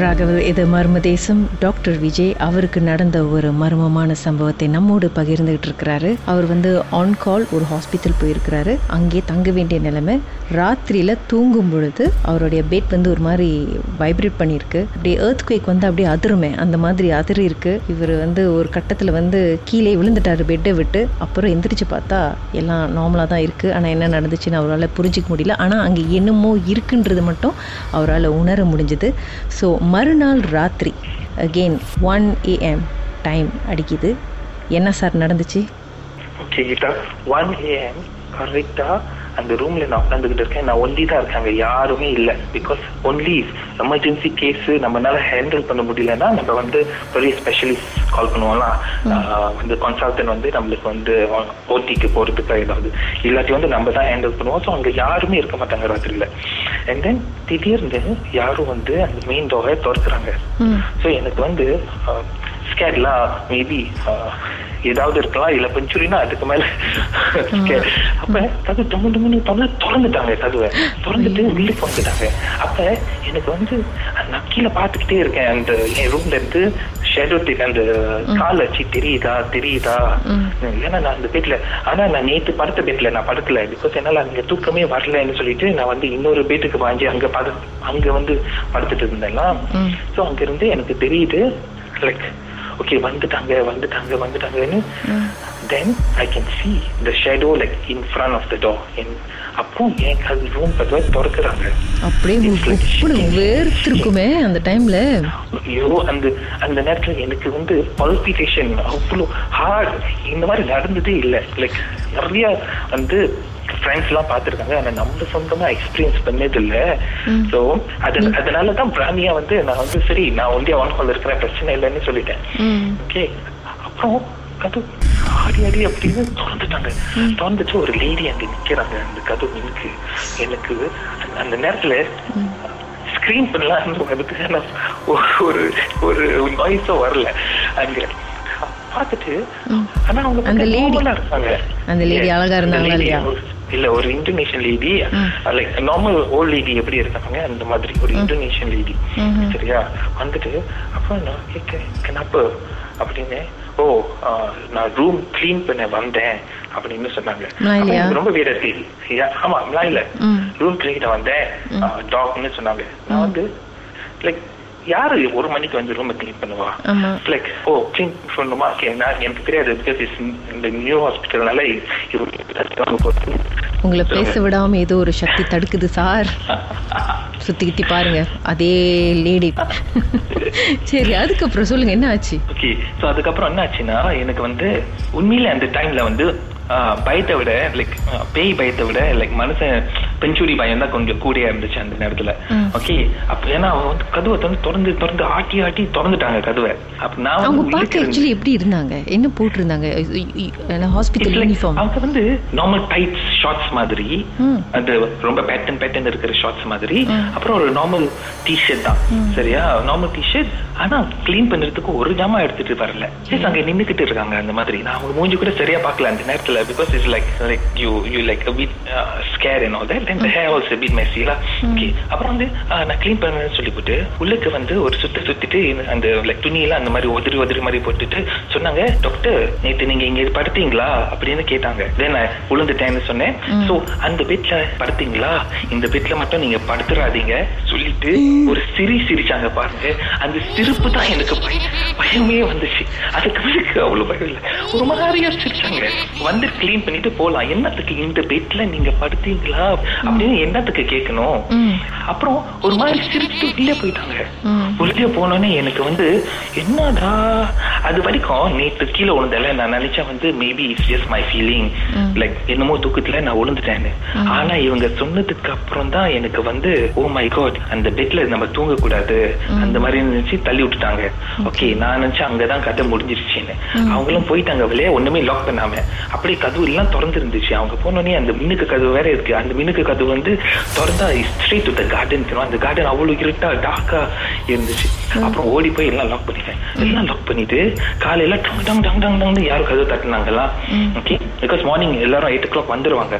ராகவ் இது மர்ம தேசம். டாக்டர் விஜய் அவருக்கு நடந்த ஒரு மர்மமான சம்பவத்தை நம்மோடு பகிர்ந்துகிட்டு இருக்கிறாரு. அவர் வந்து ஆன் கால் ஒரு ஹாஸ்பிட்டல் போயிருக்கிறாரு. அங்கே தங்க வேண்டிய நிலைமை ராத்திரியில தூங்கும் பொழுது அவருடைய பெட் வந்து ஒரு மாதிரி வைப்ரேட் பண்ணியிருக்கு. அப்படியே ஏர்த் குவேக் வந்து அப்படியே அதிருமே அந்த மாதிரி அதிரி இருக்கு இவர் வந்து ஒரு கட்டத்தில் வந்து கீழே விழுந்துட்டாரு பெட்டை விட்டு. அப்புறம் எந்திரிச்சு பார்த்தா எல்லாம் நார்மலாக தான் இருக்கு. ஆனால் என்ன நடந்துச்சுன்னு அவரால் புரிஞ்சிக்க முடியல. ஆனால் அங்கே என்னமோ இருக்குன்றது மட்டும் அவரால் உணர முடிஞ்சது. ஸோ மறுநாள் ராத்திரி. அகெயின் ஒன் ஏஎம் டைம் அடிக்குது. என்ன சார் நடந்துச்சு? ஓகே ஒன் ஏஎம் கரெக்டாக அந்த ரூம்ல நான் உட்காந்துக்கிட்டு இருக்கேன். நான் ஒன்லி தான் இருக்காங்க யாருமே இல்லை. பிகாஸ் ஒன்லி எமர்ஜென்சி கேஸ் நம்மளால ஹேண்டில் பண்ண முடியலன்னா நம்ம வந்து பெரிய ஸ்பெஷலிஸ்ட் கால் பண்ணுவோம்லாம் ஆஹ் வந்து கன்சல்டன்ட் வந்து நம்மளுக்கு வந்து ஓடிக்கு போறதுக்கு ஏதாவது. இல்லாட்டி வந்து நம்ம தான் ஹேண்டில் பண்ணுவோம். ஸோ அங்கே யாருமே இருக்க மாட்டாங்க ராத்திரியில. அண்ட் தென் திடீர்னு யாரும் வந்து அந்த மெயின் டோரை திறக்கிறாங்க. ஸோ எனக்கு வந்து ஸ்கேட்லாம் மேபி ஏதாவது இருக்கலாம். இல்ல பெஞ்சுரினா அதுக்கு மேல scared. அப்ப கது டொம்மு டொம்முன்னு தொலை திறந்துட்டாங்க கதுவை திறந்துட்டு உள்ளுக்கு வந்துட்டாங்க அப்ப எனக்கு வந்து நான் கீழே பார்த்துக்கிட்டே இருக்கேன். அந்த என் ரூம்ல இருந்து ஷேடோ அந்த கால் வச்சு தெரியுதா தெரியுதா? ஏன்னா நான் அந்த பெட்ல ஆனா நான் நேத்து படுத்த பெட்ல நான் படுக்கல. பிகாஸ் என்னால அங்க தூக்கமே வரலன்னு சொல்லிட்டு நான் வந்து இன்னொரு பெட்டுக்கு வாங்கி அங்க படு அங்க வந்து படுத்துட்டு இருந்தேன்னா சோ அங்க இருந்து எனக்கு தெரியுது லைக் ஓகே வந்துட்டாங்க வந்துட்டாங்க வந்துட்டாங்கன்னு then I can see the shadow like in front of the door அப்போ என் கல் ரூம் கதவை திறக்கிறாங்க. அப்படியே. வேர்த்திருக்குமே அந்த டைம்ல ஐயோ அந்த அந்த நேரத்துல எனக்கு வந்து பல்பிட்டேஷன் அவ்வளோ ஹார்ட் இந்த மாதிரி நடந்ததே இல்லை. லைக் நிறைய வந்து ஃப்ரெண்ட்ஸ் எல்லாம் பார்த்துருக்காங்க. ஆனா நம்ம சொந்தமா எக்ஸ்பீரியன்ஸ் பண்ணது இல்ல ஸோ அது அதனால தான் பிராணியா வந்து நான் வந்து சரி நான் ஒன்றியா ஒன் கால் இருக்கிறேன் பிரச்சனை இல்லைன்னு சொல்லிட்டேன். ஓகே அப்புறம் கது ஆடி ஆடி அப்படின்னு திறந்துட்டாங்க. திறந்துச்சு ஒரு லேடி அங்க நிக்கிறாங்க. அந்த கதவு நிற்கு எனக்கு அந்த- நேரத்துல ஸ்கிரீன் பண்ணலாம் அதுக்கான ஒரு ஒரு நாய்ஸும் வரல. அங்க பார்த்துட்டு ஆனா அவங்க அந்த Yes. அழகா அந்த இல்ல ஒரு Indonesian lady like normal old lady எப்படி இருக்காங்க அந்த மாதிரி ஒரு இந்தோனேஷியன் லேடி சரியா? வந்துட்டு அப்புறம் நான் கேட்க கனப்பு அப்படின்னு ஓ நான் ரூம் க்ளீன் பண்ண வந்தேன் அப்படின்னு சொன்னாங்க? அப்ப ரொம்ப இருக்கு Yeah, ஆமா ம். ரூம் க்ளீன் வந்தேன் டாக்னு சொன்னாங்க. நான் வந்து லைக் யாரு ஒரு மணிக்கு வந்து ரூம் க்ளீன் பண்ணுவா? லைக் ஓ க்ளீன் நான் எனக்கு தெரியாது. பிகாஸ் இந்த நியூ ஹாஸ்பிட்டல்னால உங்களை பேச விடாம ஏதோ ஒரு சக்தி தடுக்குது சார். சுத்தி கித்தி பாருங்க அதே லேடி சரி அதுக்கப்புறம் சொல்லுங்க என்ன ஆச்சு ஓகே ஸோ அதுக்கப்புறம் என்ன ஆச்சுன்னா எனக்கு வந்து உண்மையில அந்த டைம்ல வந்து பயத்தை விட லைக் பேய் பயத்தை விட லைக் மனுஷன் பெஞ்சூரி பயம் தான் கொஞ்சம் கூடியா இருந்துச்சு அந்த நேரத்துல. ஓகே அப்ப ஏன்னா அவங்க வந்து கதவை திறந்து திறந்து திறந்து ஆட்டி ஆட்டி திறந்துட்டாங்க கதவை. அப்ப நான் வந்து அவங்க பார்க்க ஆக்சுவலி எப்படி இருந்தாங்க? என்ன போட்டிருந்தாங்க? ஹாஸ்பிட்டல் யூனிஃபார்ம் அவங்க வந்து நார்மல் டைட்ஸ் ஷார்ட்ஸ் மாதிரி. அது ரொம்ப பேட்டன் பேட்டன் இருக்கிற ஷார்ட்ஸ் மாதிரி. அப்புறம் ஒரு நார்மல் டிஷர்ட் தான். சரியா? நார்மல் டிஷர்ட் ஆனா க்ளீன் பண்றதுக்கு ஒரு ஜாமா எடுத்துட்டு வரல. Yes, அங்க நின்னுக்கிட்டு இருக்காங்க அந்த மாதிரி. நான் அவங்க மூஞ்சி கூட சரியா பார்க்கல அந்த நேரத்துல because it's like like you you like a bit uh, scared and all that. Then the hair was a bit messy lah. okay. அப்புறம் வந்து ஆஹ், நான் க்ளீன் பண்ணேன்னு சொல்லிவிட்டு உள்ளுக்கு வந்து ஒரு சுத்து சுத்திட்டு அந்த லைக் துணியெல்லாம் அந்த மாதிரி உதறி உதறி மாதிரி போட்டுட்டு சொன்னாங்க டாக்டர் நேத்து நீங்க இங்க படுத்தீங்களா? அப்படின்னு கேட்டாங்க. தென் நான் விழுந்துட்டேன்னு சொன்னேன். சோ அந்த பெட்ல படுத்தீங்களா? இந்த பெட்ல மட்டும் நீங்க படுத்துறாதீங்க. சொல்லிட்டு ஒரு சிரி சிரிச்சாங்க பாருங்க. அந்த சிரிப்பு தான் எனக்கு பய- பயமே வந்துச்சு. அதுக்கு பிறகு அவ்வளவு பயம் இல்லை. ஒரு மாதிரியா சிரிச்சாங்க. வந்து க்ளீன் பண்ணிட்டு போலாம். என்னத்துக்கு இந்த பெட்ல நீங்க படுத்தீங்களா? அப்படின்னு என்னத்துக்கு கேட்கணும்? அப்புறம் ஒரு மாதிரி சிரிச்சுட்டு வெளியே போயிட்டாங்க. வெளியே போனோடனே எனக்கு வந்து என்னடா? அது வரைக்கும் நேத்து கீழே விழுந்தல நான் நினைச்சேன் வந்து maybe it's just my. Feeling like என்னமோ தூக்கத்துல நான் விழுந்துட்டேன்னு ஆனா இவங்க சொன்னதுக்கு அப்புறம் தான் எனக்கு வந்து ஓ மை காட் அந்த பெட்ல நம்ம தூங்க கூடாது அந்த மாதிரி நினைச்சு தள்ளி விட்டுட்டாங்க. ஓகே நான் நினைச்சேன் அங்கதான் கதை முடிஞ்சிருச்சுன்னு. அவங்களும் போயிட்டாங்க வெளியே ஒண்ணுமே லாக் பண்ணாம. அப்படியே கதவு எல்லாம் திறந்து இருந்துச்சு அவங்க போனோடனே அந்த மின்னுக்கு கதவு வேற இருக்கு. அந்த மின்னுக்கு கதவு வந்து திறந்தா ஸ்ட்ரெயிட் டு த கார்டன் அந்த கார்டன் அவ்வளவு இருட்டா டார்க்கா இருந்துச்சு. அப்புறம் ஓடி போய் எல்லாம் லாக் பண்ணிட்டேன். எல்லாம் லாக் பண்ணிட்டு காலையில டங் டங் டங் டங் டங்னு யாரும் கதவு தட்டினாங்களா ஓகே பிகாஸ் மார்னிங் எல்லாரும் எயிட் ஓ கிளாக் வந்துருவாங்க.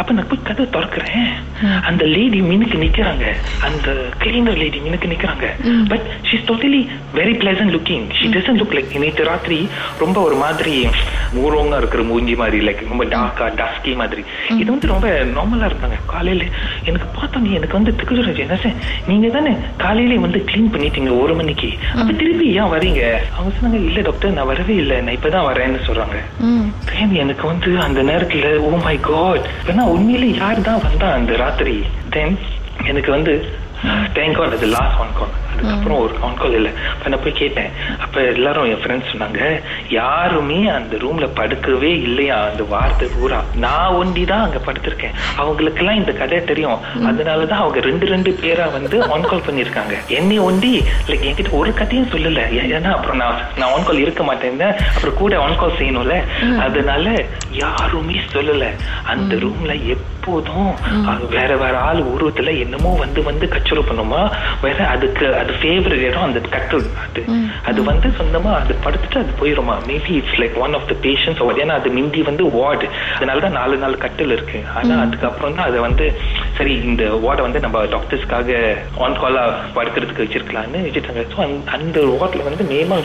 அப்ப நான் போய் கதை திறக்கிறேன். அந்த லேடி மினுக்கு நிக்கிறாங்க. அந்த கிளீனர் லேடி மினுக்கு நிக்கிறாங்க. But she's totally very pleasant looking she doesn't look like நேற்று ராத்திரி ரொம்ப ஒரு மாதிரி ஊரோங்க இருக்கிற மூஞ்சி மாதிரி லைக் ரொம்ப டார்க்கா டஸ்கி மாதிரி. இது வந்து ரொம்ப நார்மலா இருந்தாங்க. காலையில எனக்கு பார்த்தோன்னே எனக்கு வந்து திக்குச்சு என்ன சார் நீங்க தானே காலையில வந்து க்ளீன் பண்ணிட்டீங்க ஒரு மணிக்கு. அப்ப திருப்பி ஏன் வரீங்க? அவங்க சொன்னாங்க இல்ல டாக்டர் நான் வரவே இல்லை. நான் இப்பதான் வரேன்னு சொல்றாங்க. எனக்கு வந்து அந்த நேரத்துல ஓ மை காட் ஏன்னா உண்மையிலே யார் தான் வந்தா அந்த ராத்திரி? தென் எனக்கு வந்து தேங்க் காட் அது லாஸ்ட் ஒன் கால் அதுக்கப்புறம் ஒரு ஆன் கால் இல்லை. அப்ப நான் போய் கேட்டேன். அப்ப எல்லாரும் என் ஃப்ரெண்ட்ஸ் சொன்னாங்க யாருமே அந்த ரூம்ல படுக்கவே இல்லையா? அந்த வார்த்தை பூரா. நான் ஒண்டி தான் அங்க படுத்திருக்கேன். அவங்களுக்கெல்லாம் இந்த கதை தெரியும். அதனாலதான் அவங்க ரெண்டு ரெண்டு பேரா வந்து ஆன் கால் பண்ணிருக்காங்க என்னை ஒண்டி லைக் என்கிட்ட ஒரு கதையும் சொல்லல. ஏன்னா அப்புறம் நான் நான் ஆன் கால் இருக்க மாட்டேன் அப்புறம் கூட ஆன் கால் செய்யணும்ல. அதனால யாருமே சொல்லல. அந்த ரூம்ல எப்போதும் வேற வேற ஆள் உருவத்துல என்னமோ வந்து வந்து கச்சோறு பண்ணுமா? வேற அதுக்கு அது ஃபேவரட் இடம் அந்த கட்டில் அது. அது வந்து சொந்தமா அது படுத்துட்டு அது போயிருமா? Maybe it's like one of the patients ஏன்னா அது மிந்தி வந்து வார்டு அதனாலதான் நாலு நாலு கட்டில் இருக்கு. ஆனா அதுக்கப்புறம் தான் அதை வந்து சரி இந்த வார்டை வந்து நம்ம டாக்டர்ஸ்க்காக ஆன் காலா படுக்கிறதுக்கு வச்சிருக்கலாம்னு வச்சுட்டாங்க. ஸோ அந்த வார்டில் வந்து மேமா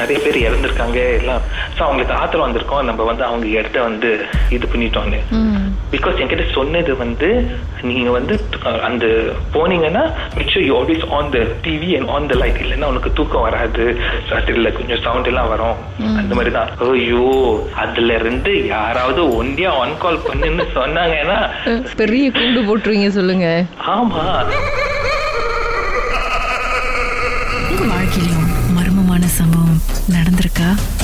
நிறைய பேர் இறந்துருக்காங்க எல்லாம். ஸோ அவங்களுக்கு ஆத்திரம் வந்திருக்கோம். நம்ம வந்து அவங்க இடத்த வந்து இது பண்ணிட்டோம்னு. பிகாஸ் என்கிட்ட சொன்னது வந்து நீங்க வந்து அந்த போனீங்கன்னா மிச்சம் you always on the TV and on the light இல்லைன்னா உனக்கு தூக்கம் வராது ராத்திரில கொஞ்சம் சவுண்ட் எல்லாம் வரும். அந்த மாதிரி தான் ஐயோ அதுல இருந்து யாராவது ஒண்டியா ஆன் கால் பண்ணுன்னு சொன்னாங்கன்னா பெரிய கூண்டு போட்டுருவீங்க சொல்லுங்க. ஆமா. வாழ்க்கையிலும் மர்மமான சம்பவம் நடந்திருக்கா?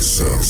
Mixer.